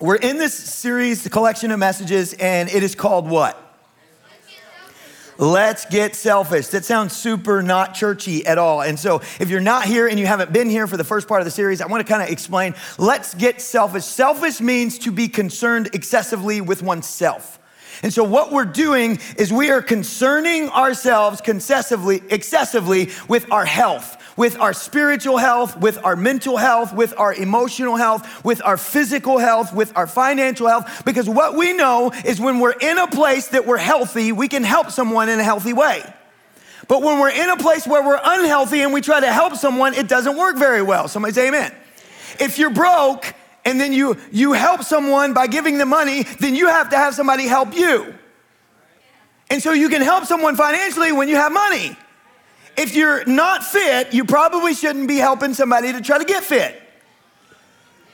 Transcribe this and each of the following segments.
We're in this series, the collection of messages, and it is called what? Let's get selfish. That sounds super not churchy at all. And so, if you're not here and you haven't been here for the first part of the series, I want to kind of explain. Let's get selfish. Selfish means to be concerned excessively with oneself. And so, what we're doing is we are concerning ourselves concessively, excessively with our health with our spiritual health, with our mental health, with our emotional health, with our physical health, with our financial health. Because what we know is when we're in a place that we're healthy, we can help someone in a healthy way. But when we're in a place where we're unhealthy and we try to help someone, it doesn't work very well. Somebody say amen. If you're broke and then you, you help someone by giving them money, then you have to have somebody help you. And so you can help someone financially when you have money if you're not fit, you probably shouldn't be helping somebody to try to get fit.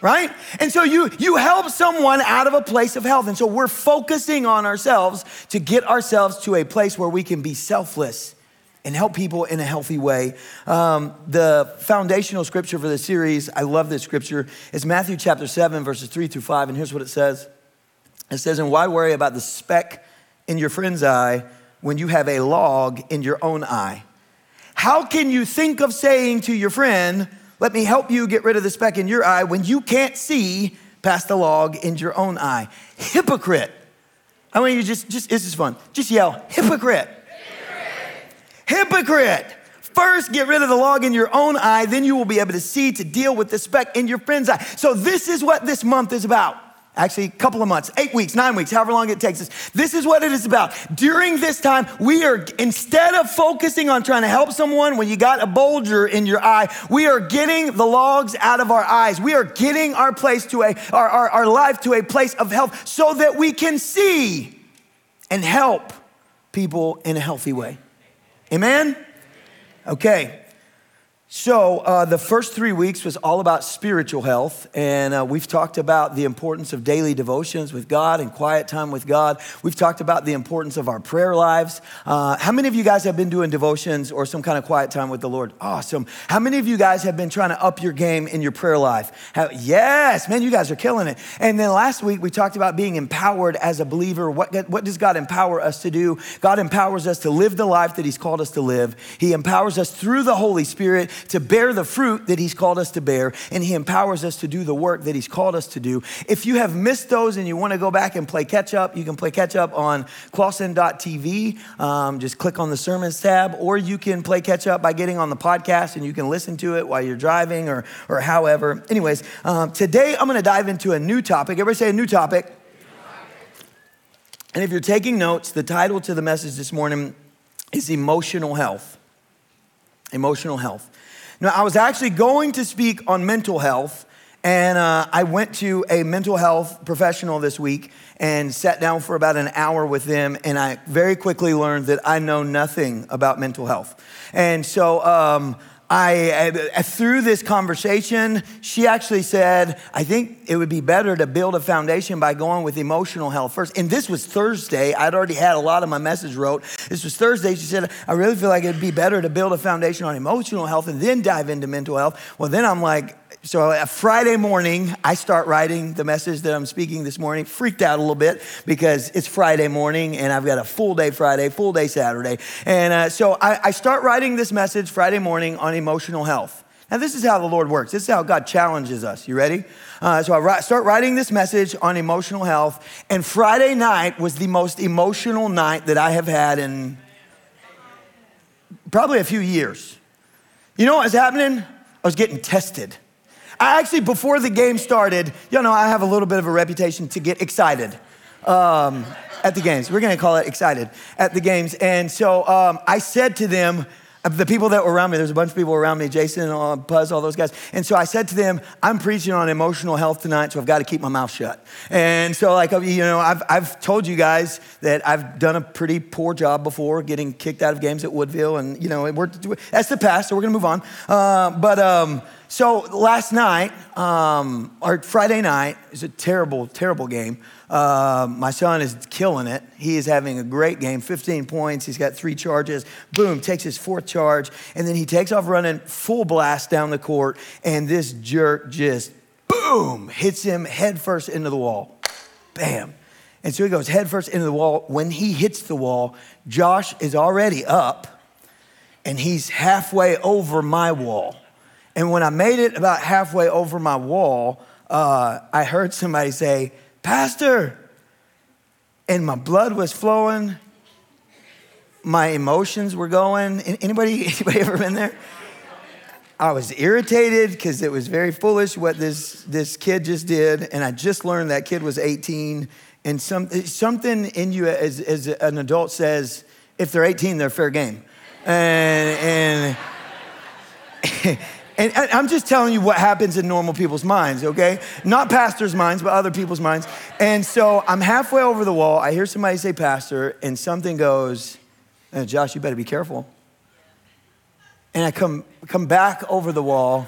Right? And so you you help someone out of a place of health. And so we're focusing on ourselves to get ourselves to a place where we can be selfless and help people in a healthy way. Um, the foundational scripture for the series, I love this scripture, is Matthew chapter 7, verses 3 through 5. And here's what it says It says, And why worry about the speck in your friend's eye when you have a log in your own eye? How can you think of saying to your friend, let me help you get rid of the speck in your eye when you can't see past the log in your own eye? Hypocrite. I want you to just, just, this is fun. Just yell, hypocrite. Hypocrite. hypocrite. First, get rid of the log in your own eye, then you will be able to see to deal with the speck in your friend's eye. So, this is what this month is about actually a couple of months, eight weeks, nine weeks, however long it takes us. This is what it is about. During this time, we are, instead of focusing on trying to help someone when you got a bulger in your eye, we are getting the logs out of our eyes. We are getting our place to a, our, our, our life to a place of health so that we can see and help people in a healthy way. Amen? Okay. So, uh, the first three weeks was all about spiritual health, and uh, we've talked about the importance of daily devotions with God and quiet time with God. We've talked about the importance of our prayer lives. Uh, how many of you guys have been doing devotions or some kind of quiet time with the Lord? Awesome. How many of you guys have been trying to up your game in your prayer life? How, yes, man, you guys are killing it. And then last week, we talked about being empowered as a believer. What, what does God empower us to do? God empowers us to live the life that He's called us to live, He empowers us through the Holy Spirit to bear the fruit that He's called us to bear, and He empowers us to do the work that He's called us to do. If you have missed those and you want to go back and play catch up, you can play catch up on clausen.tv. Um, just click on the sermons tab, or you can play catch up by getting on the podcast and you can listen to it while you're driving or, or however. Anyways, um, today I'm going to dive into a new topic. Everybody say a new topic. And if you're taking notes, the title to the message this morning is Emotional Health. Emotional Health. Now, I was actually going to speak on mental health, and uh, I went to a mental health professional this week and sat down for about an hour with them, and I very quickly learned that I know nothing about mental health. And so, um, I, uh, through this conversation, she actually said, I think it would be better to build a foundation by going with emotional health first. And this was Thursday. I'd already had a lot of my message wrote. This was Thursday. She said, I really feel like it'd be better to build a foundation on emotional health and then dive into mental health. Well, then I'm like, so a Friday morning, I start writing the message that I'm speaking this morning. Freaked out a little bit because it's Friday morning and I've got a full day Friday, full day Saturday. And uh, so I, I start writing this message Friday morning on emotional health. Now, this is how the Lord works. This is how God challenges us. You ready? Uh, so I write, start writing this message on emotional health. And Friday night was the most emotional night that I have had in probably a few years. You know what was happening? I was getting tested. I actually, before the game started, you know, I have a little bit of a reputation to get excited um, at the games. We're gonna call it excited at the games. And so um, I said to them, the people that were around me, there's a bunch of people around me, Jason, uh, Buzz, all those guys. And so I said to them, I'm preaching on emotional health tonight, so I've got to keep my mouth shut. And so, like, you know, I've, I've told you guys that I've done a pretty poor job before getting kicked out of games at Woodville. And, you know, we're, that's the past, so we're going to move on. Uh, but, um, so last night, um, or Friday night, is a terrible, terrible game. Uh, my son is killing it. He is having a great game, 15 points. He's got three charges. Boom, takes his fourth charge, and then he takes off running full blast down the court, and this jerk just boom, hits him head first into the wall. Bam. And so he goes head first into the wall. When he hits the wall, Josh is already up and he's halfway over my wall. And when I made it about halfway over my wall, uh, I heard somebody say, Pastor, and my blood was flowing, my emotions were going. Anybody, anybody ever been there? I was irritated because it was very foolish what this, this kid just did. And I just learned that kid was 18. And some, something in you as, as an adult says, if they're 18, they're fair game. And, and, and I'm just telling you what happens in normal people's minds, okay? Not pastors' minds, but other people's minds. And so I'm halfway over the wall. I hear somebody say, Pastor, and something goes, uh, Josh, you better be careful and I come, come back over the wall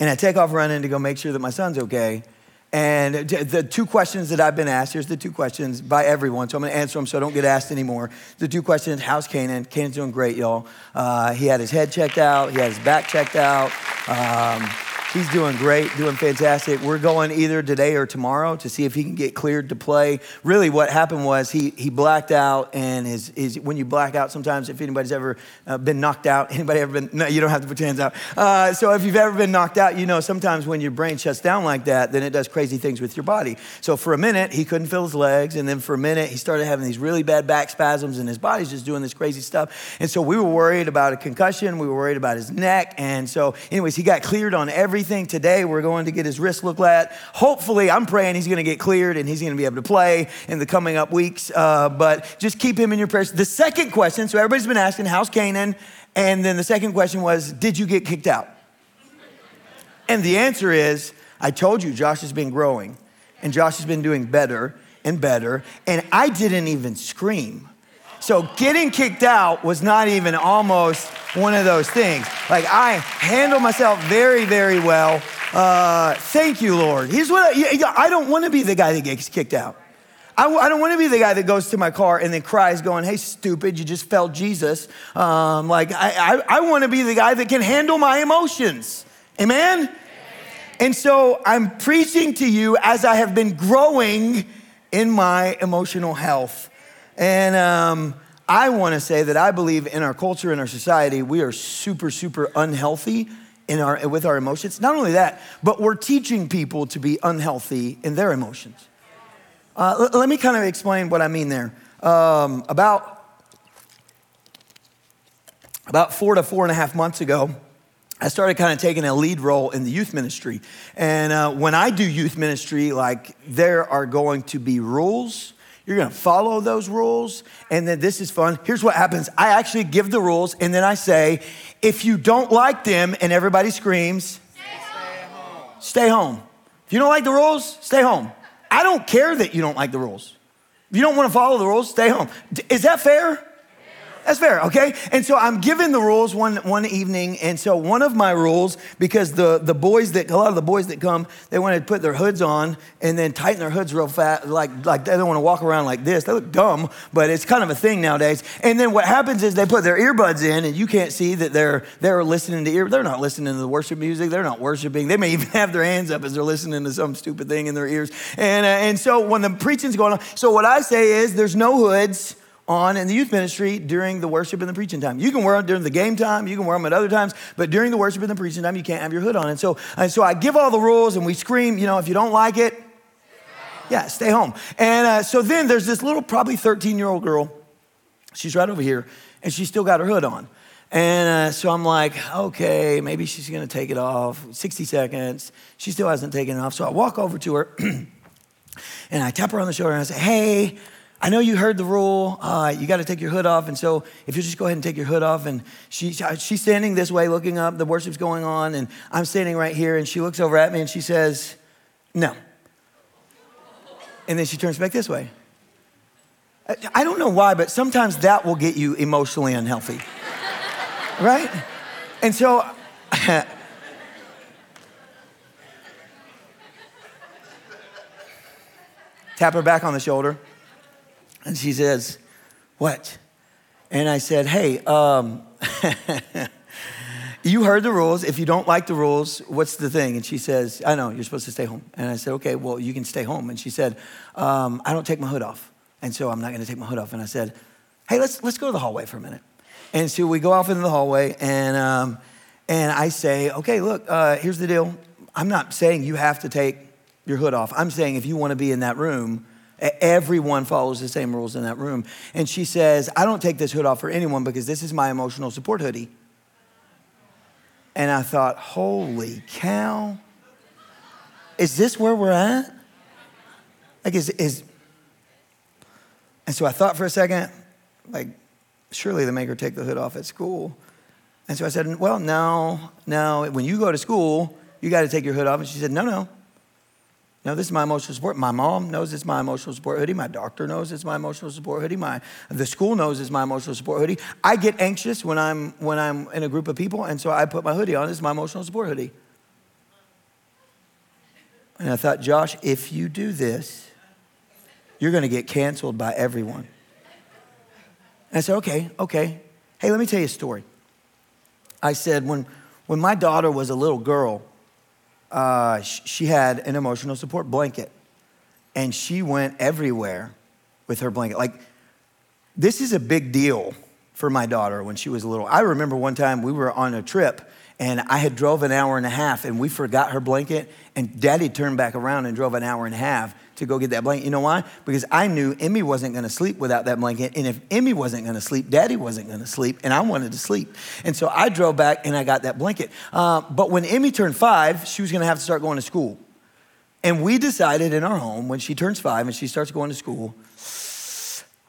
and I take off running to go make sure that my son's okay. And the two questions that I've been asked, here's the two questions by everyone, so I'm gonna answer them so I don't get asked anymore. The two questions, how's Canaan? Canaan's doing great, y'all. Uh, he had his head checked out, he had his back checked out. Um, He's doing great, doing fantastic. We're going either today or tomorrow to see if he can get cleared to play. Really, what happened was he, he blacked out, and his, his, when you black out, sometimes if anybody's ever uh, been knocked out, anybody ever been, no, you don't have to put your hands out. Uh, so if you've ever been knocked out, you know sometimes when your brain shuts down like that, then it does crazy things with your body. So for a minute, he couldn't feel his legs, and then for a minute, he started having these really bad back spasms, and his body's just doing this crazy stuff. And so we were worried about a concussion, we were worried about his neck, and so, anyways, he got cleared on everything everything today. We're going to get his wrist looked at. Hopefully, I'm praying he's going to get cleared and he's going to be able to play in the coming up weeks. Uh, but just keep him in your prayers. The second question so everybody's been asking, how's Canaan? And then the second question was, did you get kicked out? And the answer is, I told you Josh has been growing and Josh has been doing better and better. And I didn't even scream. So getting kicked out was not even almost one of those things. Like I handle myself very, very well. Uh, thank you, Lord. Here's what I, I don't want to be the guy that gets kicked out. I, I don't want to be the guy that goes to my car and then cries, going, Hey, stupid, you just felt Jesus. Um, like, I, I, I want to be the guy that can handle my emotions. Amen? And so I'm preaching to you as I have been growing in my emotional health. And um, I want to say that I believe in our culture, in our society, we are super, super unhealthy in our, with our emotions. Not only that, but we're teaching people to be unhealthy in their emotions. Uh, l- let me kind of explain what I mean there. Um, about, about four to four and a half months ago, I started kind of taking a lead role in the youth ministry. And uh, when I do youth ministry, like there are going to be rules you're gonna follow those rules, and then this is fun. Here's what happens I actually give the rules, and then I say, if you don't like them, and everybody screams, stay home. Stay home. If you don't like the rules, stay home. I don't care that you don't like the rules. If you don't wanna follow the rules, stay home. Is that fair? That's fair, okay? And so I'm given the rules one, one evening. And so one of my rules, because the, the boys that, a lot of the boys that come, they want to put their hoods on and then tighten their hoods real fast. Like, like they don't want to walk around like this. They look dumb, but it's kind of a thing nowadays. And then what happens is they put their earbuds in and you can't see that they're, they're listening to ear. They're not listening to the worship music. They're not worshiping. They may even have their hands up as they're listening to some stupid thing in their ears. And, uh, and so when the preaching's going on, so what I say is there's no hoods on in the youth ministry during the worship and the preaching time. You can wear them during the game time, you can wear them at other times, but during the worship and the preaching time, you can't have your hood on. And so, and so I give all the rules and we scream, you know, if you don't like it, yeah, stay home. And uh, so then there's this little, probably 13 year old girl. She's right over here, and she's still got her hood on. And uh, so I'm like, okay, maybe she's gonna take it off. 60 seconds. She still hasn't taken it off. So I walk over to her and I tap her on the shoulder and I say, hey, I know you heard the rule. Uh, you got to take your hood off. And so if you just go ahead and take your hood off. And she, she's standing this way looking up. The worship's going on. And I'm standing right here. And she looks over at me and she says, No. And then she turns back this way. I don't know why, but sometimes that will get you emotionally unhealthy. right? And so tap her back on the shoulder. And she says, What? And I said, Hey, um, You heard the rules. If you don't like the rules, what's the thing? And she says, I know, you're supposed to stay home. And I said, Okay, well, you can stay home. And she said, um, I don't take my hood off. And so I'm not gonna take my hood off. And I said, Hey, let's, let's go to the hallway for a minute. And so we go off into the hallway, and, um, and I say, Okay, look, uh, here's the deal. I'm not saying you have to take your hood off. I'm saying if you wanna be in that room, Everyone follows the same rules in that room. And she says, I don't take this hood off for anyone because this is my emotional support hoodie. And I thought, holy cow, is this where we're at? Like, is, is, and so I thought for a second, like, surely they make her take the hood off at school. And so I said, well, no, no, when you go to school, you got to take your hood off. And she said, no, no, no, this is my emotional support. My mom knows it's my emotional support hoodie. My doctor knows it's my emotional support hoodie. My, the school knows it's my emotional support hoodie. I get anxious when I'm, when I'm in a group of people, and so I put my hoodie on. It's my emotional support hoodie. And I thought, Josh, if you do this, you're going to get canceled by everyone. And I said, okay, okay. Hey, let me tell you a story. I said, when, when my daughter was a little girl, uh, she had an emotional support blanket, and she went everywhere with her blanket. Like, this is a big deal for my daughter when she was little. I remember one time we were on a trip and I had drove an hour and a half and we forgot her blanket and daddy turned back around and drove an hour and a half to go get that blanket. You know why? Because I knew Emmy wasn't gonna sleep without that blanket. And if Emmy wasn't gonna sleep, daddy wasn't gonna sleep. And I wanted to sleep. And so I drove back and I got that blanket. Uh, but when Emmy turned five, she was gonna have to start going to school. And we decided in our home when she turns five and she starts going to school,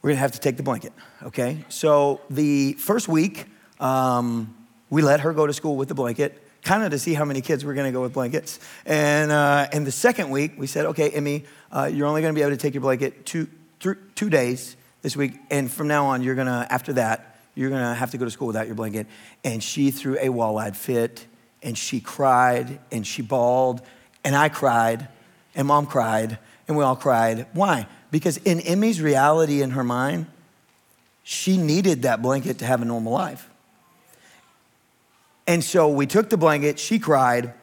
we're gonna have to take the blanket, okay? So the first week, um, we let her go to school with the blanket kind of to see how many kids were going to go with blankets. And, uh, and the second week, we said, okay, Emmy, uh, you're only going to be able to take your blanket two, th- two days this week. And from now on, you're going to, after that, you're going to have to go to school without your blanket. And she threw a wall-eyed fit, and she cried, and she bawled, and I cried, and mom cried, and we all cried. Why? Because in Emmy's reality in her mind, she needed that blanket to have a normal life. And so we took the blanket, she cried.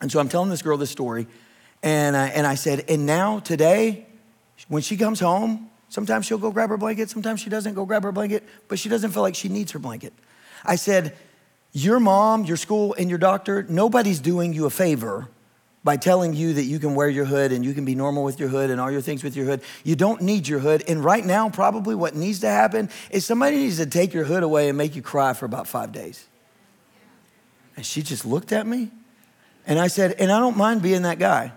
And so I'm telling this girl this story. And, uh, and I said, and now today, when she comes home, sometimes she'll go grab her blanket, sometimes she doesn't go grab her blanket, but she doesn't feel like she needs her blanket. I said, your mom, your school, and your doctor, nobody's doing you a favor by telling you that you can wear your hood and you can be normal with your hood and all your things with your hood. You don't need your hood. And right now, probably what needs to happen is somebody needs to take your hood away and make you cry for about five days. And she just looked at me. And I said, and I don't mind being that guy.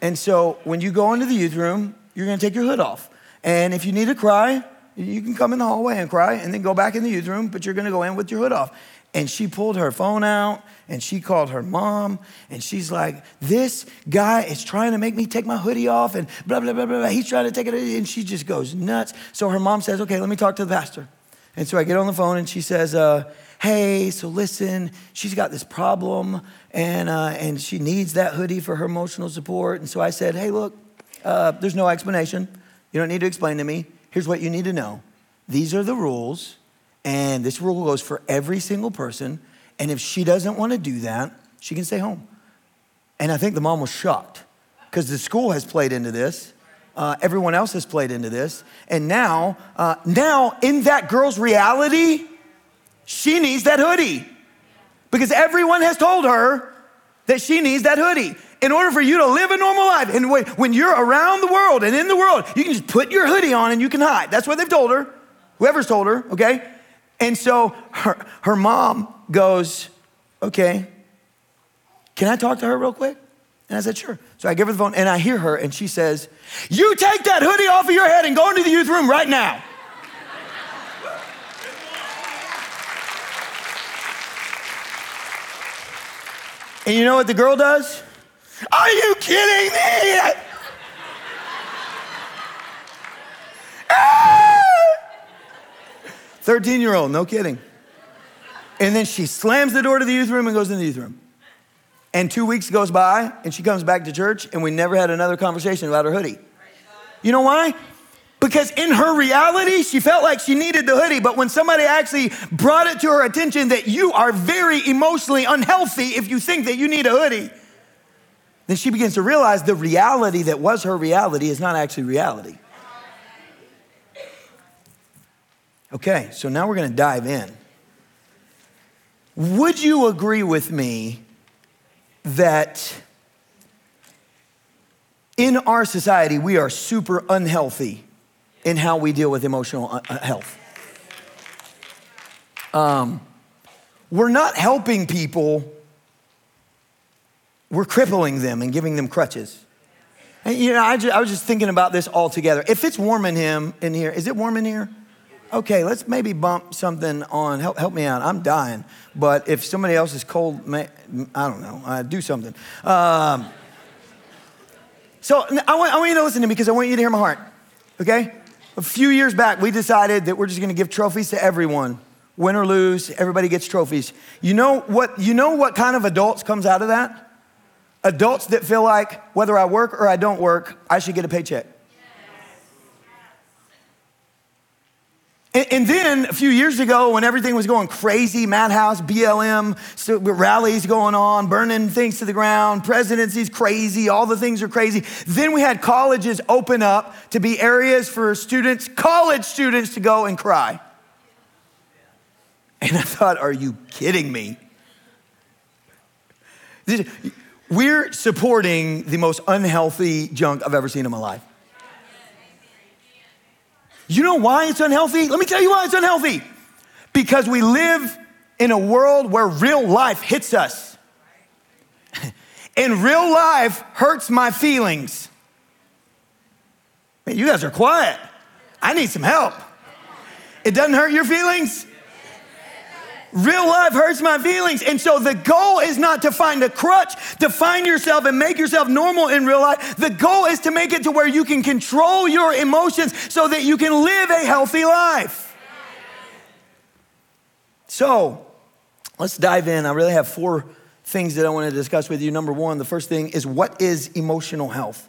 And so when you go into the youth room, you're gonna take your hood off. And if you need to cry, you can come in the hallway and cry and then go back in the youth room, but you're gonna go in with your hood off. And she pulled her phone out and she called her mom and she's like, This guy is trying to make me take my hoodie off and blah, blah, blah, blah, blah. He's trying to take it. And she just goes nuts. So her mom says, Okay, let me talk to the pastor. And so I get on the phone and she says, uh, hey, so listen, she's got this problem and, uh, and she needs that hoodie for her emotional support. And so I said, hey, look, uh, there's no explanation. You don't need to explain to me. Here's what you need to know these are the rules, and this rule goes for every single person. And if she doesn't want to do that, she can stay home. And I think the mom was shocked because the school has played into this. Uh, everyone else has played into this. And now, uh, now in that girl's reality, she needs that hoodie because everyone has told her that she needs that hoodie. In order for you to live a normal life, and when you're around the world and in the world, you can just put your hoodie on and you can hide. That's what they've told her, whoever's told her, okay? And so her, her mom goes, Okay, can I talk to her real quick? And I said, Sure. So I give her the phone and I hear her and she says, You take that hoodie off of your head and go into the youth room right now. And you know what the girl does? Are you kidding me? 13 year old, no kidding. And then she slams the door to the youth room and goes in the youth room. And two weeks goes by and she comes back to church and we never had another conversation about her hoodie. You know why? Because in her reality, she felt like she needed the hoodie. But when somebody actually brought it to her attention that you are very emotionally unhealthy if you think that you need a hoodie, then she begins to realize the reality that was her reality is not actually reality. Okay, so now we're gonna dive in. Would you agree with me that in our society we are super unhealthy in how we deal with emotional uh, uh, health? Um, we're not helping people we're crippling them and giving them crutches. And, you know, I, just, I was just thinking about this all together. If it's warm in him in here, is it warm in here? Okay, let's maybe bump something on. Help, help me out. I'm dying. But if somebody else is cold, may, I don't know. Uh, do something. Um, so I want, I want you to listen to me because I want you to hear my heart. Okay? A few years back, we decided that we're just going to give trophies to everyone. Win or lose, everybody gets trophies. You know what? You know what kind of adults comes out of that? adults that feel like whether I work or I don't work, I should get a paycheck. And, then a few years ago, when everything was going crazy, Madhouse, BLM, so rallies going on, burning things to the ground, presidency's crazy, all the things are crazy. Then we had colleges open up to be areas for students, college students, to go and cry. And I thought, are you kidding me? We're supporting the most unhealthy junk I've ever seen in my life. You know why it's unhealthy? Let me tell you why it's unhealthy. Because we live in a world where real life hits us. and real life hurts my feelings. Man, you guys are quiet. I need some help. It doesn't hurt your feelings? Real life hurts my feelings. And so the goal is not to find a crutch to find yourself and make yourself normal in real life. The goal is to make it to where you can control your emotions so that you can live a healthy life. So let's dive in. I really have four things that I want to discuss with you. Number one, the first thing is what is emotional health?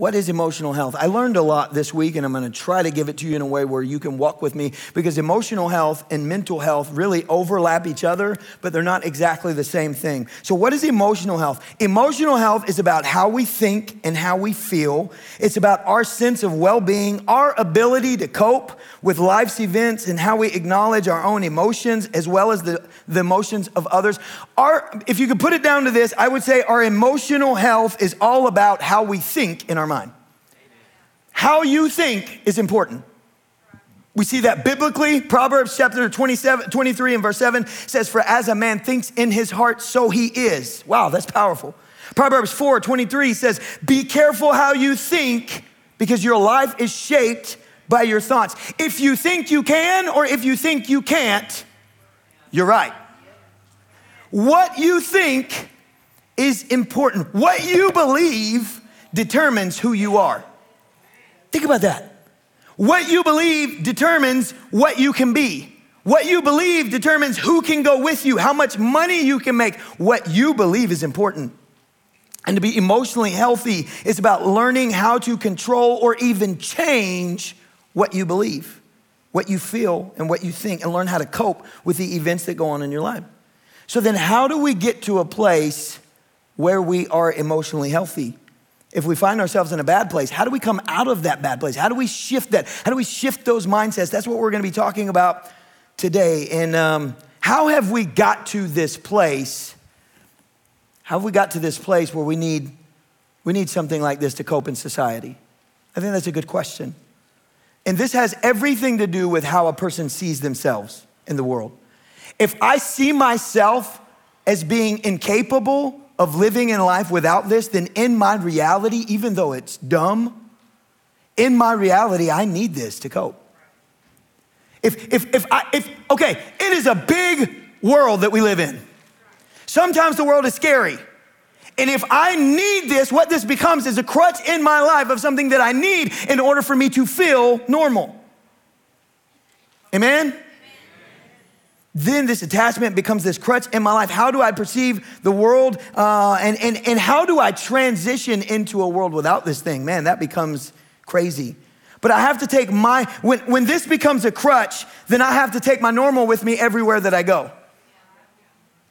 What is emotional health? I learned a lot this week, and I'm going to try to give it to you in a way where you can walk with me because emotional health and mental health really overlap each other, but they're not exactly the same thing. So, what is emotional health? Emotional health is about how we think and how we feel, it's about our sense of well being, our ability to cope with life's events, and how we acknowledge our own emotions as well as the, the emotions of others. Our, if you could put it down to this, I would say our emotional health is all about how we think in our mind. How you think is important. We see that biblically. Proverbs chapter 27, 23 and verse 7 says, For as a man thinks in his heart, so he is. Wow, that's powerful. Proverbs 4 23 says, Be careful how you think, because your life is shaped by your thoughts. If you think you can or if you think you can't, you're right. What you think is important. What you believe determines who you are. Think about that. What you believe determines what you can be. What you believe determines who can go with you, how much money you can make. What you believe is important. And to be emotionally healthy is about learning how to control or even change what you believe, what you feel, and what you think, and learn how to cope with the events that go on in your life. So, then how do we get to a place where we are emotionally healthy? If we find ourselves in a bad place, how do we come out of that bad place? How do we shift that? How do we shift those mindsets? That's what we're going to be talking about today. And um, how have we got to this place? How have we got to this place where we need, we need something like this to cope in society? I think that's a good question. And this has everything to do with how a person sees themselves in the world. If I see myself as being incapable of living in life without this, then in my reality, even though it's dumb, in my reality, I need this to cope. If, if, if I, if, okay, it is a big world that we live in. Sometimes the world is scary. And if I need this, what this becomes is a crutch in my life of something that I need in order for me to feel normal. Amen? Then this attachment becomes this crutch in my life. How do I perceive the world? Uh, and, and, and how do I transition into a world without this thing? Man, that becomes crazy. But I have to take my, when, when this becomes a crutch, then I have to take my normal with me everywhere that I go.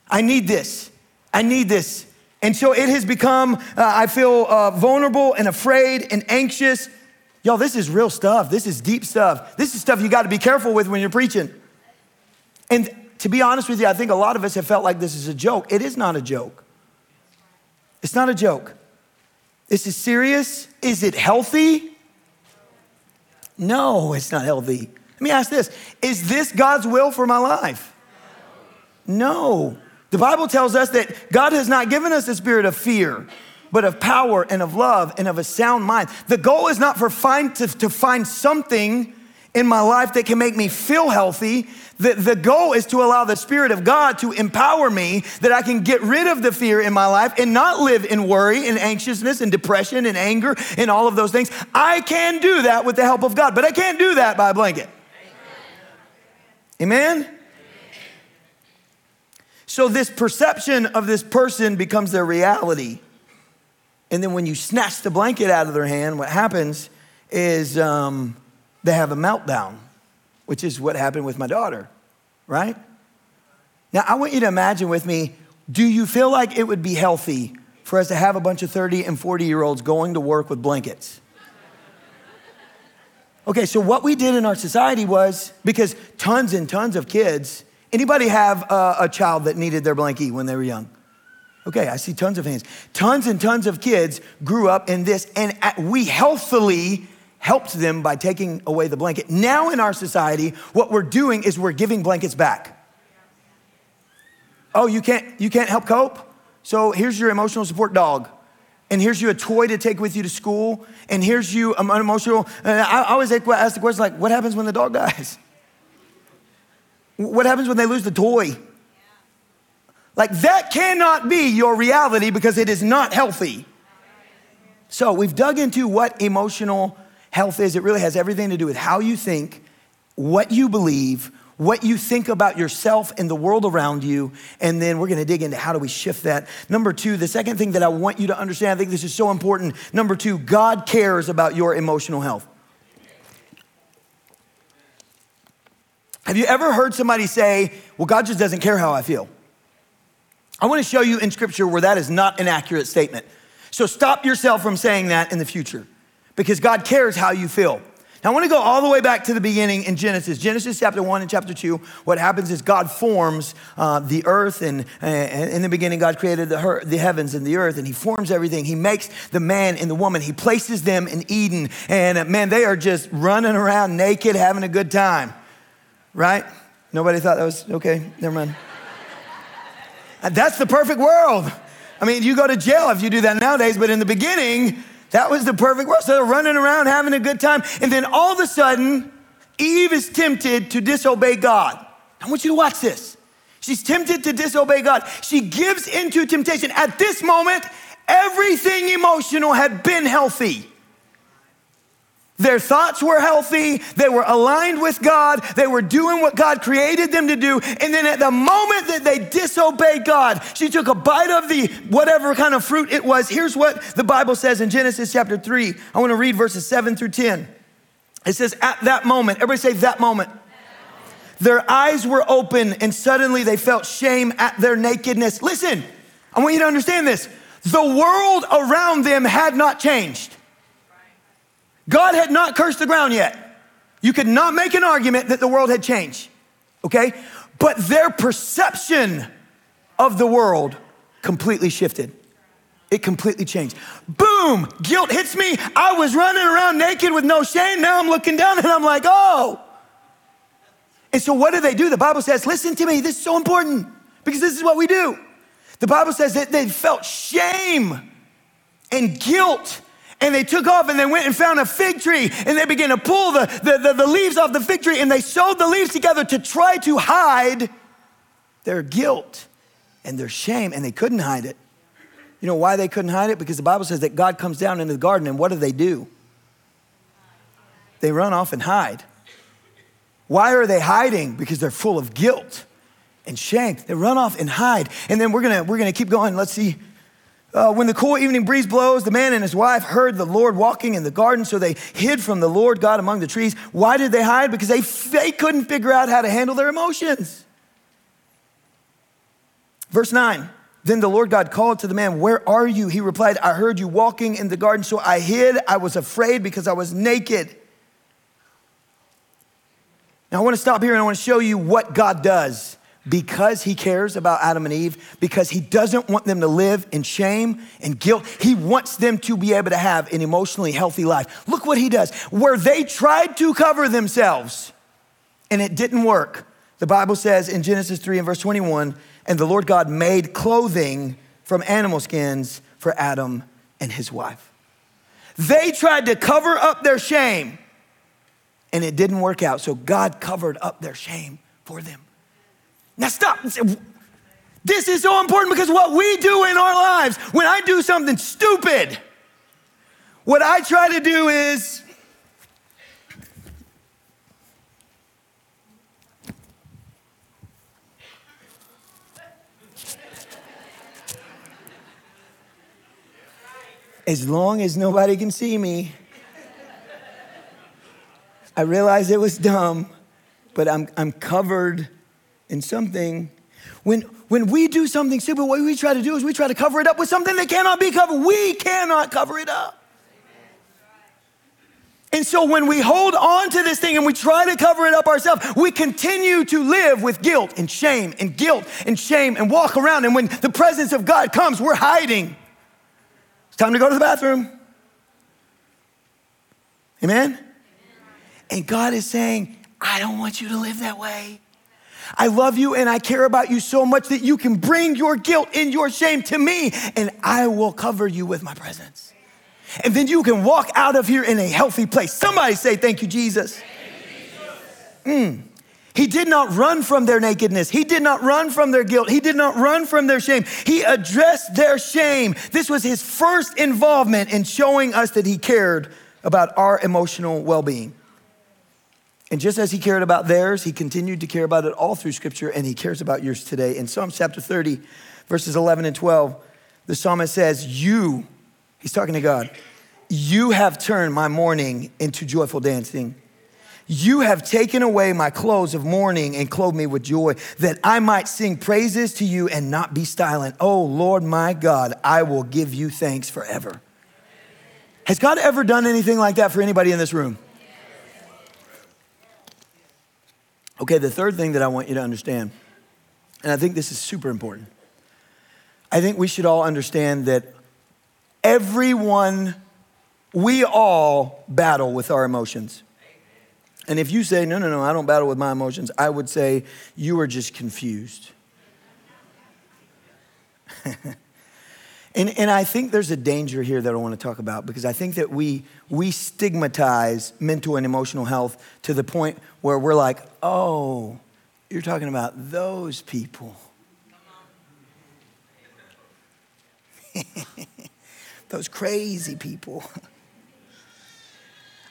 I need this. I need this. And so it has become, uh, I feel uh, vulnerable and afraid and anxious. Y'all, this is real stuff. This is deep stuff. This is stuff you got to be careful with when you're preaching. And to be honest with you, I think a lot of us have felt like this is a joke. It is not a joke. It's not a joke. This is serious. Is it healthy? No, it's not healthy. Let me ask this Is this God's will for my life? No. The Bible tells us that God has not given us a spirit of fear, but of power and of love and of a sound mind. The goal is not for find, to, to find something in my life that can make me feel healthy. The, the goal is to allow the Spirit of God to empower me that I can get rid of the fear in my life and not live in worry and anxiousness and depression and anger and all of those things. I can do that with the help of God, but I can't do that by a blanket. Amen? So, this perception of this person becomes their reality. And then when you snatch the blanket out of their hand, what happens is um, they have a meltdown, which is what happened with my daughter, right? Now, I want you to imagine with me do you feel like it would be healthy for us to have a bunch of 30 and 40 year olds going to work with blankets? Okay, so what we did in our society was because tons and tons of kids Anybody have a, a child that needed their blankie when they were young? Okay, I see tons of hands. Tons and tons of kids grew up in this, and we healthily helped them by taking away the blanket. Now in our society, what we're doing is we're giving blankets back. Oh, you can't you can't help cope? So here's your emotional support dog. And here's you a toy to take with you to school. And here's you an emotional. I always ask the question like, what happens when the dog dies? What happens when they lose the toy? Like that cannot be your reality because it is not healthy. So we've dug into what emotional health is. It really has everything to do with how you think, what you believe, what you think about yourself and the world around you, and then we're gonna dig into how do we shift that. Number two, the second thing that I want you to understand, I think this is so important. Number two, God cares about your emotional health. Have you ever heard somebody say, Well, God just doesn't care how I feel? I want to show you in scripture where that is not an accurate statement. So stop yourself from saying that in the future because God cares how you feel. Now, I want to go all the way back to the beginning in Genesis. Genesis chapter 1 and chapter 2. What happens is God forms uh, the earth, and uh, in the beginning, God created the, her- the heavens and the earth, and He forms everything. He makes the man and the woman, He places them in Eden, and uh, man, they are just running around naked, having a good time right? Nobody thought that was okay. Never mind. That's the perfect world. I mean, you go to jail if you do that nowadays, but in the beginning, that was the perfect world. So they're running around having a good time. And then all of a sudden, Eve is tempted to disobey God. I want you to watch this. She's tempted to disobey God. She gives into temptation. At this moment, everything emotional had been healthy. Their thoughts were healthy. They were aligned with God. They were doing what God created them to do. And then at the moment that they disobeyed God, she took a bite of the whatever kind of fruit it was. Here's what the Bible says in Genesis chapter 3. I want to read verses 7 through 10. It says, At that moment, everybody say, that moment. Their eyes were open and suddenly they felt shame at their nakedness. Listen, I want you to understand this. The world around them had not changed. God had not cursed the ground yet. You could not make an argument that the world had changed, okay? But their perception of the world completely shifted. It completely changed. Boom, guilt hits me. I was running around naked with no shame. Now I'm looking down and I'm like, oh. And so what do they do? The Bible says, listen to me, this is so important because this is what we do. The Bible says that they felt shame and guilt and they took off and they went and found a fig tree and they began to pull the, the, the, the, leaves off the fig tree and they sewed the leaves together to try to hide their guilt and their shame and they couldn't hide it. You know why they couldn't hide it? Because the Bible says that God comes down into the garden and what do they do? They run off and hide. Why are they hiding? Because they're full of guilt and shame. They run off and hide. And then we're gonna, we're gonna keep going. Let's see Uh, when the cool evening breeze blows, the man and his wife heard the Lord walking in the garden, so they hid from the Lord God among the trees. Why did they hide? Because they, they couldn't figure out how to handle their emotions. Verse 9 Then the Lord God called to the man, Where are you? He replied, I heard you walking in the garden, so I hid. I was afraid because I was naked. Now, I want to stop here and I want to show you what God does because he cares about Adam and Eve, because he doesn't want them to live in shame and guilt. He wants them to be able to have an emotionally healthy life. Look what he does. Where they tried to cover themselves and it didn't work, the Bible says in Genesis 3 and verse 21 and the Lord God made clothing from animal skins for Adam and his wife. They tried to cover up their shame and it didn't work out. So God covered up their shame for them. Now, stop. This is so important because what we do in our lives, when I do something stupid, what I try to do is as long as nobody can see me, I realize it was dumb, but I'm, I'm covered in something. When, when we do something stupid, what we try to do is we try to cover it up with something that cannot be covered. We cannot cover it up. And so when we hold on to this thing and we try to cover it up ourselves, we continue to live with guilt and shame and guilt and shame and walk around. And when the presence of God comes, we're hiding. It's time to go to the bathroom. Amen? And God is saying, I don't want you to live that way. I love you and I care about you so much that you can bring your guilt and your shame to me, and I will cover you with my presence. And then you can walk out of here in a healthy place. Somebody say, Thank you, Jesus. Mm. He did not run from their nakedness. He did not run from their guilt. He did not run from their shame. He addressed their shame. This was his first involvement in showing us that he cared about our emotional well being. And just as he cared about theirs, he continued to care about it all through scripture, and he cares about yours today. In Psalm chapter 30, verses 11 and 12, the psalmist says, You, he's talking to God, you have turned my mourning into joyful dancing. You have taken away my clothes of mourning and clothed me with joy, that I might sing praises to you and not be silent. Oh, Lord my God, I will give you thanks forever. Has God ever done anything like that for anybody in this room? Okay, the third thing that I want you to understand, and I think this is super important. I think we should all understand that everyone, we all battle with our emotions. And if you say, no, no, no, I don't battle with my emotions, I would say you are just confused. And, and I think there's a danger here that I want to talk about because I think that we, we stigmatize mental and emotional health to the point where we're like, oh, you're talking about those people. those crazy people.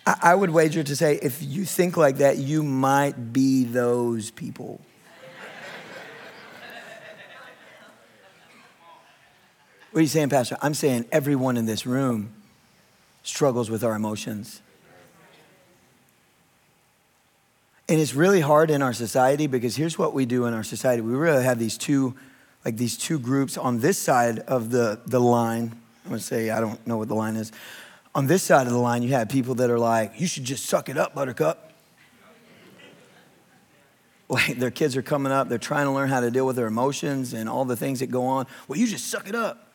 I, I would wager to say if you think like that, you might be those people. What are you saying, Pastor? I'm saying everyone in this room struggles with our emotions. And it's really hard in our society because here's what we do in our society. We really have these two, like these two groups on this side of the, the line. I'm gonna say, I don't know what the line is. On this side of the line, you have people that are like, you should just suck it up, buttercup. Like their kids are coming up, they're trying to learn how to deal with their emotions and all the things that go on. Well, you just suck it up.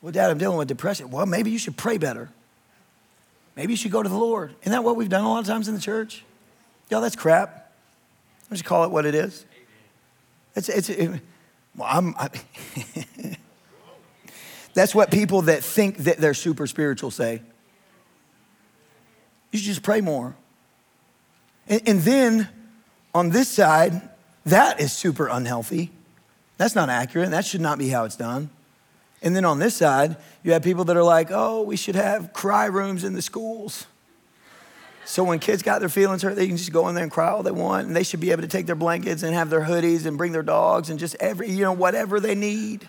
Well, Dad, I'm dealing with depression. Well, maybe you should pray better. Maybe you should go to the Lord. Isn't that what we've done a lot of times in the church? Yo, that's crap. Let's just call it what it is. It's, it's, it, well, I'm, I, that's what people that think that they're super spiritual say. You should just pray more. And, and then on this side, that is super unhealthy. That's not accurate. That should not be how it's done. And then on this side, you have people that are like, oh, we should have cry rooms in the schools. So when kids got their feelings hurt, they can just go in there and cry all they want, and they should be able to take their blankets and have their hoodies and bring their dogs and just every, you know, whatever they need.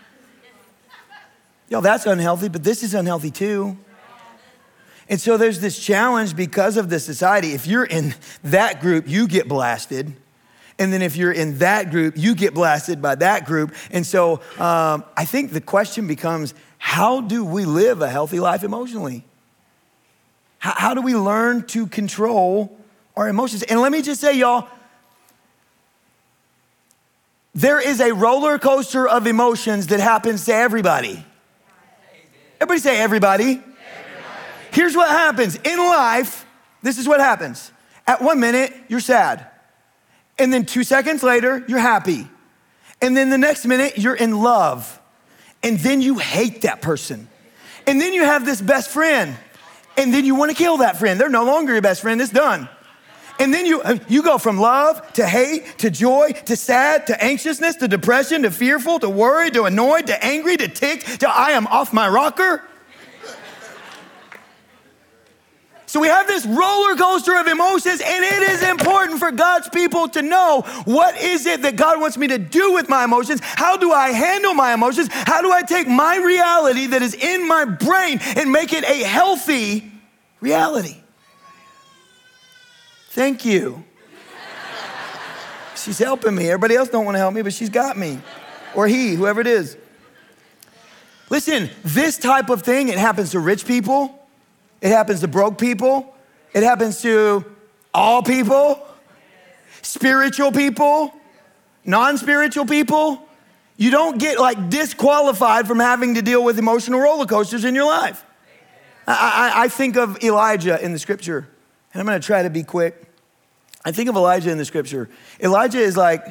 Yo, that's unhealthy, but this is unhealthy too. And so there's this challenge because of the society. If you're in that group, you get blasted. And then if you're in that group, you get blasted by that group. And so um, I think the question becomes how do we live a healthy life emotionally? How, how do we learn to control our emotions? And let me just say, y'all, there is a roller coaster of emotions that happens to everybody. Everybody say everybody. Here's what happens in life this is what happens. At one minute, you're sad. And then two seconds later, you're happy. And then the next minute, you're in love. And then you hate that person. And then you have this best friend. And then you want to kill that friend. They're no longer your best friend, it's done. And then you, uh, you go from love to hate to joy to sad to anxiousness to depression to fearful to worried to annoyed to angry to ticked to I am off my rocker. So we have this roller coaster of emotions, and it is important for God's people to know what is it that God wants me to do with my emotions? How do I handle my emotions? How do I take my reality that is in my brain and make it a healthy reality? Thank you. She's helping me. Everybody else don't want to help me, but she's got me. Or he, whoever it is. Listen, this type of thing, it happens to rich people. It happens to broke people. It happens to all people, spiritual people, non spiritual people. You don't get like disqualified from having to deal with emotional roller coasters in your life. I, I, think of Elijah in the scripture, and I'm gonna try to be quick. I think of Elijah in the scripture. Elijah is like,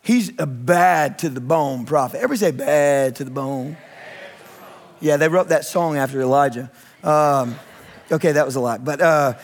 he's a bad to the bone prophet. Everybody say bad to the bone. Yeah, they wrote that song after Elijah. Um, Okay, that was a lot. But uh,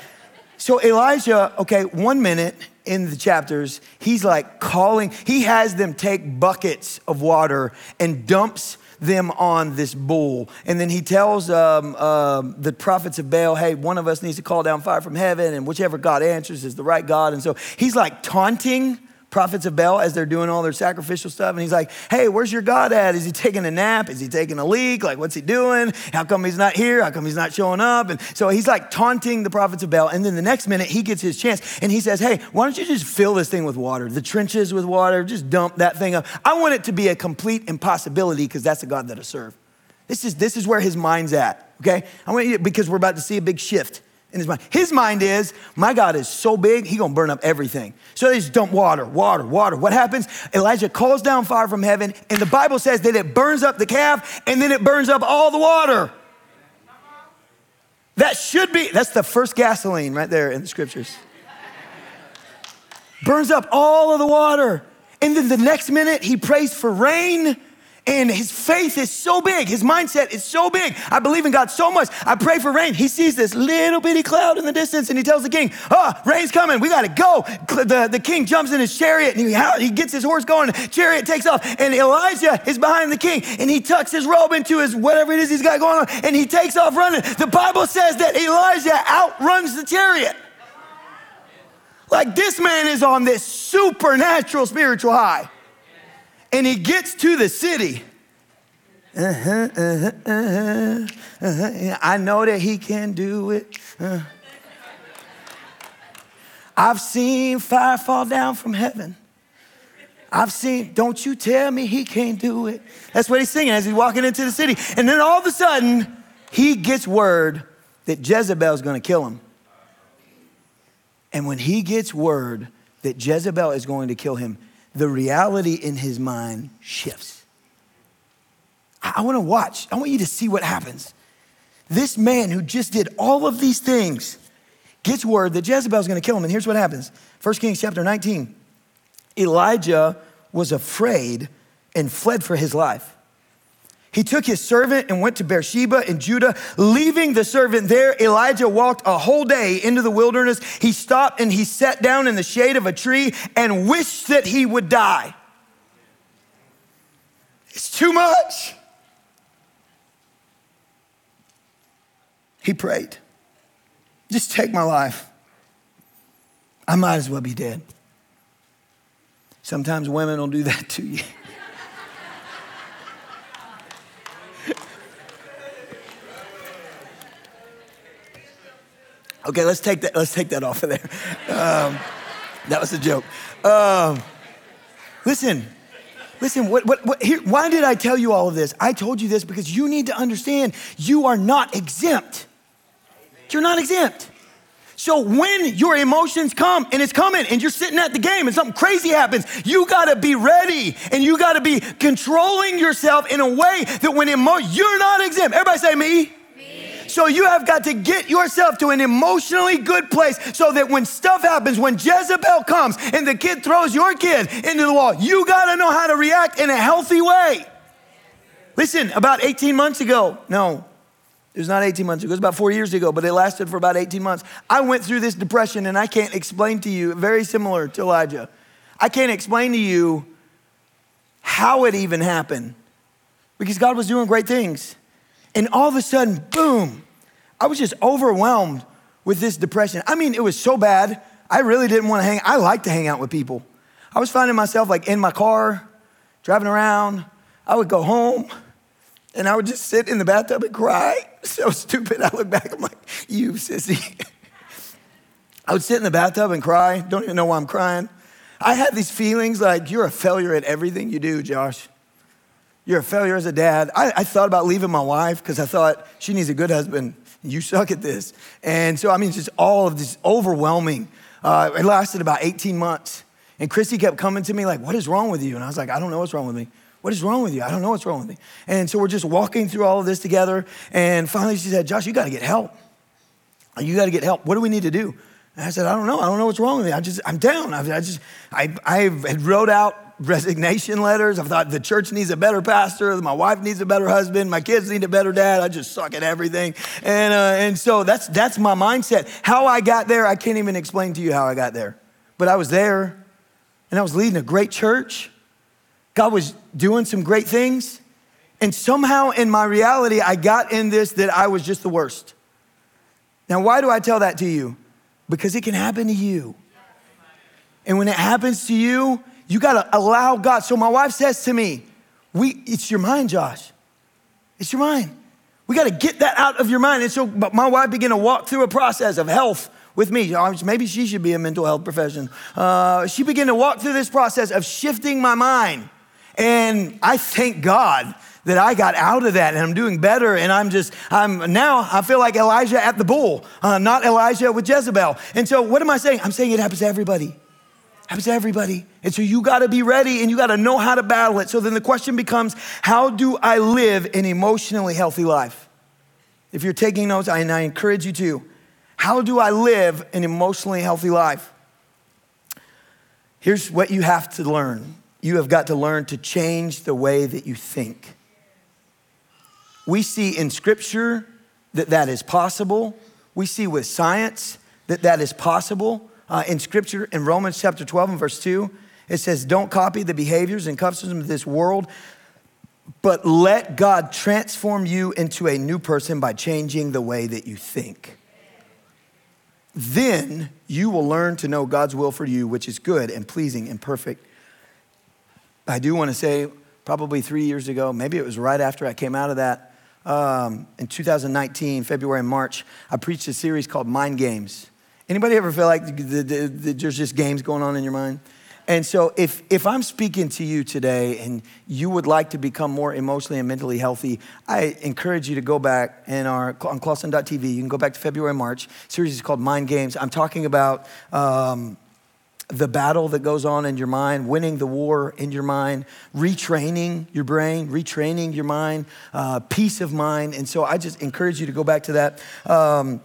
so Elijah, okay, one minute in the chapters, he's like calling, he has them take buckets of water and dumps them on this bull. And then he tells um, um, the prophets of Baal, hey, one of us needs to call down fire from heaven, and whichever God answers is the right God. And so he's like taunting prophets of Baal as they're doing all their sacrificial stuff. And he's like, hey, where's your God at? Is he taking a nap? Is he taking a leak? Like, what's he doing? How come he's not here? How come he's not showing up? And so he's like taunting the prophets of Baal. And then the next minute, he gets his chance and he says, hey, why don't you just fill this thing with water? The trenches with water, just dump that thing up. I want it to be a complete impossibility because that's the God that I serve. This is, this is where his mind's at, okay? I want you, because we're about to see a big shift in his mind. His mind is, my God is so big, he gonna burn up everything. So they just dump water, water, water. What happens? Elijah calls down fire from heaven, and the Bible says that it burns up the calf, and then it burns up all the water. That should be, that's the first gasoline right there in the scriptures. burns up all of the water. And then the next minute, he prays for rain and his faith is so big. His mindset is so big. I believe in God so much. I pray for rain. He sees this little bitty cloud in the distance and he tells the king, Oh, rain's coming. We got to go. The, the king jumps in his chariot and he, he gets his horse going. Chariot takes off. And Elijah is behind the king and he tucks his robe into his whatever it is he's got going on and he takes off running. The Bible says that Elijah outruns the chariot. Like this man is on this supernatural spiritual high and he gets to the city. Uh-huh, uh-huh, uh-huh, uh-huh. I know that he can do it. Uh. I've seen fire fall down from heaven. I've seen, don't you tell me he can't do it. That's what he's singing as he's walking into the city. And then all of a sudden, he gets word that Jezebel's gonna kill him. And when he gets word that Jezebel is going to kill him, the reality in his mind shifts. I, want to watch. I want you to see what happens. This man who just did all of these things gets word that Jezebel's going to kill him. And here's what happens 1 Kings chapter 19. Elijah was afraid and fled for his life. He took his servant and went to Beersheba in Judah. Leaving the servant there, Elijah walked a whole day into the wilderness. He stopped and he sat down in the shade of a tree and wished that he would die. It's too much. He prayed, just take my life. I might as well be dead. Sometimes women will do that to you. Okay, let's take that, let's take that off of there. Um, that was a joke. Um, listen, listen, what, what, what, here, why did I tell you all of this? I told you this because you need to understand you are not exempt. You're not exempt. So when your emotions come and it's coming and you're sitting at the game and something crazy happens, you gotta be ready and you gotta be controlling yourself in a way that when emo- you're not exempt. Everybody say me. So you have got to get yourself to an emotionally good place so that when stuff happens, when Jezebel comes and the kid throws your kid into the wall, you got to know how to react in a healthy way. Listen, about 18 months ago, no, it was not 18 months ago, it was about four years ago, but it lasted for about 18 months. I went through this depression and I can't explain to you, very similar to Elijah. I can't explain to you how it even happened because God was doing great things. And all of a sudden, boom, I was just overwhelmed with this depression. I mean, it was so bad. I really didn't want to hang. I like to hang out with people. I was finding myself like in my car, driving around. I would go home and I would just sit in the bathtub and cry. So stupid. I look back, I'm like, you sissy. I would sit in the bathtub and cry. Don't even know why I'm crying. I had these feelings like you're a failure at everything you do, Josh. You're a failure as a dad. I, I thought about leaving my wife because I thought she needs a good husband. You suck at this. And so, I mean, just all of this overwhelming. Uh, it lasted about 18 months. And Christy kept coming to me like, What is wrong with you? And I was like, I don't know what's wrong with me. What is wrong with you? I don't know what's wrong with me. And so we're just walking through all of this together. And finally she said, Josh, you got to get help. You got to get help. What do we need to do? And I said, I don't know. I don't know what's wrong with me. I just, I'm down. I, I just, I, I had wrote out resignation letters. I thought the church needs a better pastor. My wife needs a better husband. My kids need a better dad. I just suck at everything. And, uh, and so that's, that's my mindset. How I got there, I can't even explain to you how I got there. But I was there and I was leading a great church. God was doing some great things. And somehow in my reality, I got in this that I was just the worst. Now, why do I tell that to you? Because it can happen to you. And when it happens to you, you gotta allow God. So my wife says to me, we, it's your mind, Josh. It's your mind. We gotta get that out of your mind. And so but my wife began to walk through a process of health with me. Maybe she should be a mental health profession. Uh, she began to walk through this process of shifting my mind. And I thank God that I got out of that and I'm doing better. And I'm just, I'm now, I feel like Elijah at the bull, uh, not Elijah with Jezebel. And so, what am I saying? I'm saying it happens to everybody. Happens to everybody. And so, you got to be ready and you got to know how to battle it. So, then the question becomes how do I live an emotionally healthy life? If you're taking notes, and I encourage you to. How do I live an emotionally healthy life? Here's what you have to learn you have got to learn to change the way that you think. We see in Scripture that that is possible. We see with science that that is possible. Uh, in Scripture, in Romans chapter 12 and verse 2, it says, Don't copy the behaviors and customs of this world, but let God transform you into a new person by changing the way that you think. Then you will learn to know God's will for you, which is good and pleasing and perfect. I do want to say, probably three years ago, maybe it was right after I came out of that, um, in 2019, February and March, I preached a series called Mind Games. Anybody ever feel like the, the, the, there's just games going on in your mind? And so, if, if I'm speaking to you today and you would like to become more emotionally and mentally healthy, I encourage you to go back in our, on clawson.tv. You can go back to February, and March. series is called Mind Games. I'm talking about um, the battle that goes on in your mind, winning the war in your mind, retraining your brain, retraining your mind, uh, peace of mind. And so I just encourage you to go back to that. Um,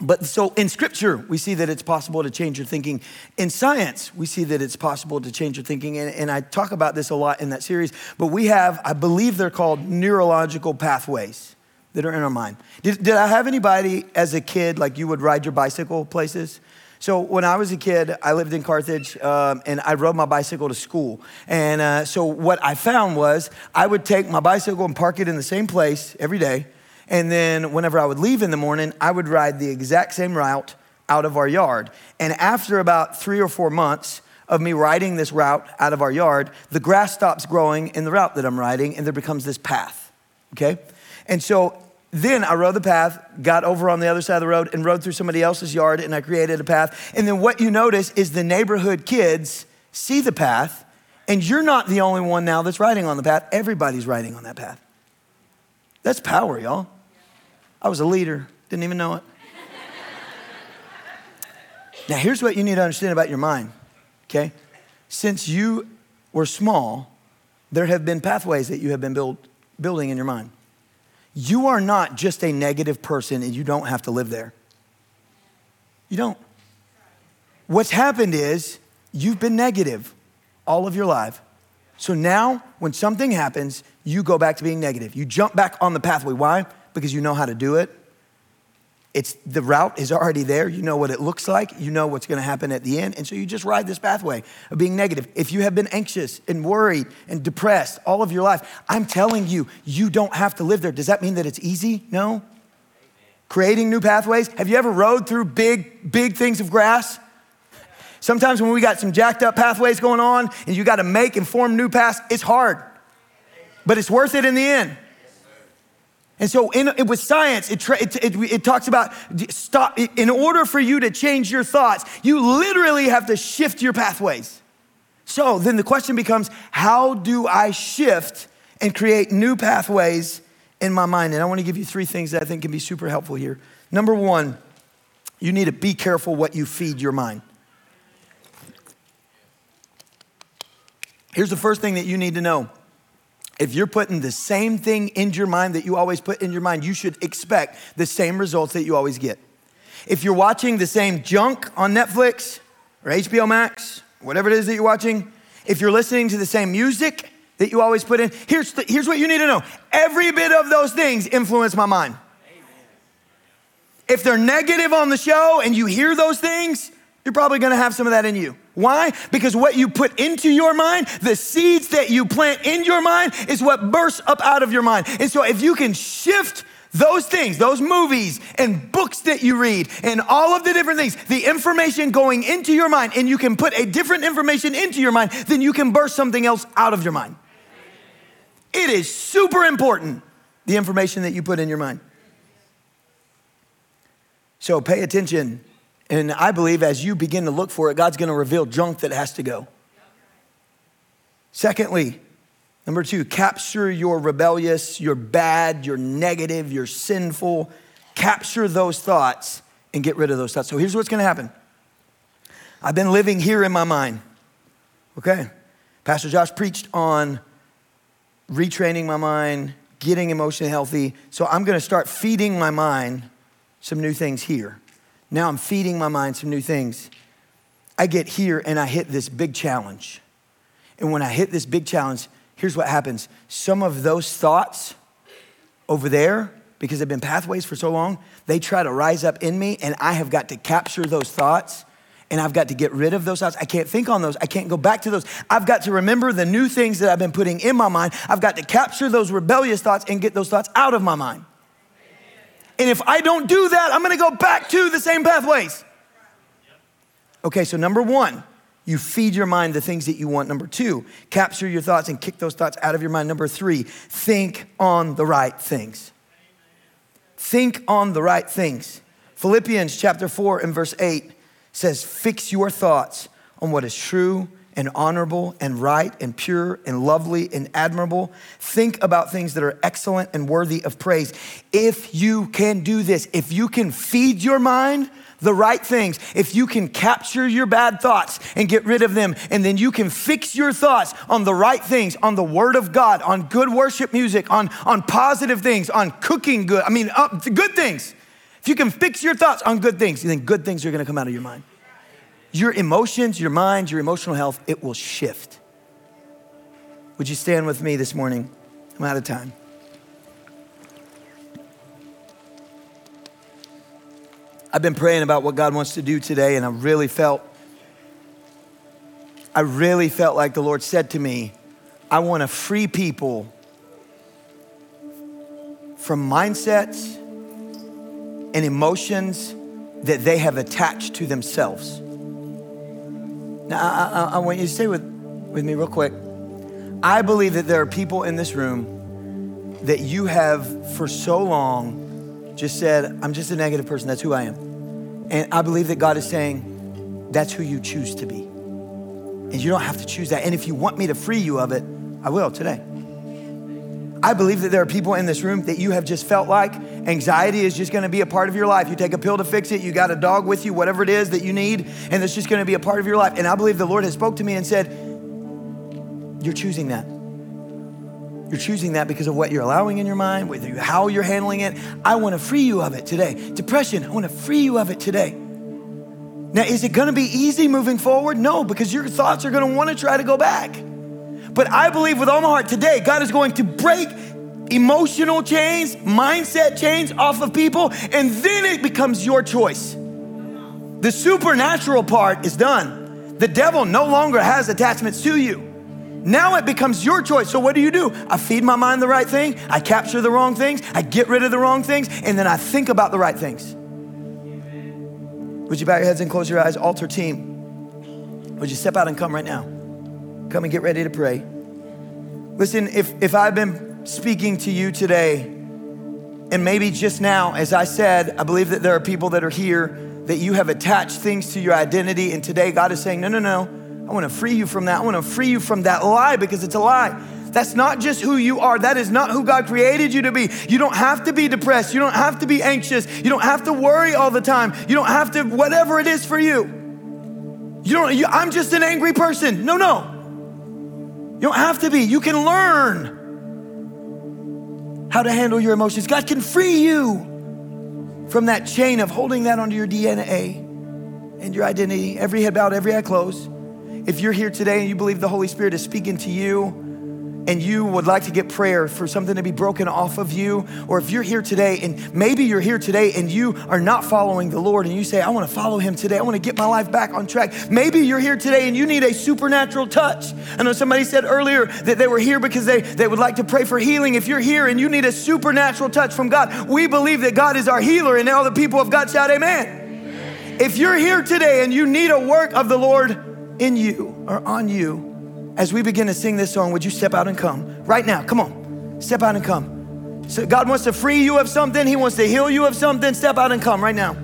but so in scripture, we see that it's possible to change your thinking. In science, we see that it's possible to change your thinking. And, and I talk about this a lot in that series, but we have, I believe they're called neurological pathways that are in our mind. Did, did I have anybody as a kid, like you would ride your bicycle places? So when I was a kid, I lived in Carthage, um, and I rode my bicycle to school. And uh, so what I found was I would take my bicycle and park it in the same place every day. And then whenever I would leave in the morning, I would ride the exact same route out of our yard. And after about three or four months of me riding this route out of our yard, the grass stops growing in the route that I'm riding, and there becomes this path. Okay? And so then I rode the path, got over on the other side of the road, and rode through somebody else's yard, and I created a path. And then what you notice is the neighborhood kids see the path, and you're not the only one now that's riding on the path. Everybody's riding on that path. That's power, y'all. I was a leader, didn't even know it. now, here's what you need to understand about your mind, okay? Since you were small, there have been pathways that you have been build, building in your mind. You are not just a negative person and you don't have to live there. You don't. What's happened is you've been negative all of your life. So now, when something happens, you go back to being negative. You jump back on the pathway. Why? Because you know how to do it it's the route is already there. You know what it looks like. You know what's going to happen at the end. And so you just ride this pathway of being negative. If you have been anxious and worried and depressed all of your life, I'm telling you, you don't have to live there. Does that mean that it's easy? No. Creating new pathways. Have you ever rode through big, big things of grass? Sometimes when we got some jacked up pathways going on and you got to make and form new paths, it's hard, but it's worth it in the end. And so, in, with science, it, it, it, it, talks about stop. In order for you to change your thoughts, you literally have to shift your pathways. So then the question becomes, how do I shift and create new pathways in my mind? And I want to give you three things that I think can be super helpful here. Number one, you need to be careful what you feed your mind. Here's the first thing that you need to know if you're putting the same thing in your mind that you always put in your mind, you should expect the same results that you always get. If you're watching the same junk on Netflix or HBO Max, whatever it is that you're watching, if you're listening to the same music that you always put in, here's, the, here's what you need to know every bit of those things influence my mind. If they're negative on the show and you hear those things, you're probably gonna have some of that in you. Why? Because what you put into your mind, the seeds that you plant in your mind, is what bursts up out of your mind. And so if you can shift those things, those movies and books that you read, and all of the different things, the information going into your mind, and you can put a different information into your mind, then you can burst something else out of your mind. It is super important, the information that you put in your mind. So pay attention and I believe as you begin to look for it, God's gonna reveal junk that has to go. Secondly, number two, capture your rebellious, your bad, your negative, your sinful. Capture those thoughts and get rid of those thoughts. So here's what's gonna happen I've been living here in my mind. Okay? Pastor Josh preached on retraining my mind, getting emotionally healthy. So I'm gonna start feeding my mind some new things here. Now I'm feeding my mind some new things. I get here and I hit this big challenge. And when I hit this big challenge, here's what happens some of those thoughts over there, because they've been pathways for so long, they try to rise up in me, and I have got to capture those thoughts. And I've got to get rid of those thoughts. I can't think on those. I can't go back to those. I've got to remember the new things that I've been putting in my mind. I've got to capture those rebellious thoughts and get those thoughts out of my mind. And if I don't do that, I'm gonna go back to the same pathways. Okay, so number one, you feed your mind the things that you want. Number two, capture your thoughts and kick those thoughts out of your mind. Number three, think on the right things. Think on the right things. Philippians chapter 4 and verse 8 says, Fix your thoughts on what is true and honorable and right and pure and lovely and admirable. Think about things that are excellent and worthy of praise. If you can do this, if you can feed your mind the right things, if you can capture your bad thoughts and get rid of them, and then you can fix your thoughts on the right things, on the Word of God, on good worship music, on, on positive things, on cooking good, I mean, uh, good things. If you can fix your thoughts on good things, then good things are gonna come out of your mind your emotions, your mind, your emotional health, it will shift. Would you stand with me this morning? I'm out of time. I've been praying about what God wants to do today, and I really felt, I really felt like the Lord said to me, I want to free people from mindsets and emotions that they have attached to themselves. Now, I, I, I want you to stay with, with me real quick. I believe that there are people in this room that you have for so long just said, I'm just a negative person. That's who I am. And I believe that God is saying, that's who you choose to be. And you don't have to choose that. And if you want me to free you of it, I will today. I believe that there are people in this room that you have just felt like anxiety is just gonna be a part of your life. You take a pill to fix it, you got a dog with you, whatever it is that you need, and it's just gonna be a part of your life. And I believe the Lord has spoke to me and said, You're choosing that. You're choosing that because of what you're allowing in your mind, whether you, how you're handling it. I wanna free you of it today. Depression, I wanna free you of it today. Now, is it gonna be easy moving forward? No, because your thoughts are gonna wanna try to go back. But I believe with all my heart today, God is going to break emotional chains, mindset chains off of people, and then it becomes your choice. The supernatural part is done. The devil no longer has attachments to you. Now it becomes your choice. So, what do you do? I feed my mind the right thing, I capture the wrong things, I get rid of the wrong things, and then I think about the right things. Would you bow your heads and close your eyes? Altar team, would you step out and come right now? Come and get ready to pray. Listen, if, if I've been speaking to you today, and maybe just now, as I said, I believe that there are people that are here that you have attached things to your identity, and today God is saying, No, no, no, I wanna free you from that. I wanna free you from that lie because it's a lie. That's not just who you are. That is not who God created you to be. You don't have to be depressed. You don't have to be anxious. You don't have to worry all the time. You don't have to, whatever it is for you. You don't, you, I'm just an angry person. No, no. You don't have to be. You can learn how to handle your emotions. God can free you from that chain of holding that onto your DNA and your identity. Every head bowed, every eye closed. If you're here today and you believe the Holy Spirit is speaking to you, and you would like to get prayer for something to be broken off of you, or if you're here today and maybe you're here today and you are not following the Lord and you say, I want to follow him today, I want to get my life back on track. Maybe you're here today and you need a supernatural touch. I know somebody said earlier that they were here because they, they would like to pray for healing. If you're here and you need a supernatural touch from God, we believe that God is our healer, and all the people of God shout, Amen. If you're here today and you need a work of the Lord in you or on you, as we begin to sing this song, would you step out and come right now? Come on, step out and come. So God wants to free you of something, He wants to heal you of something. Step out and come right now.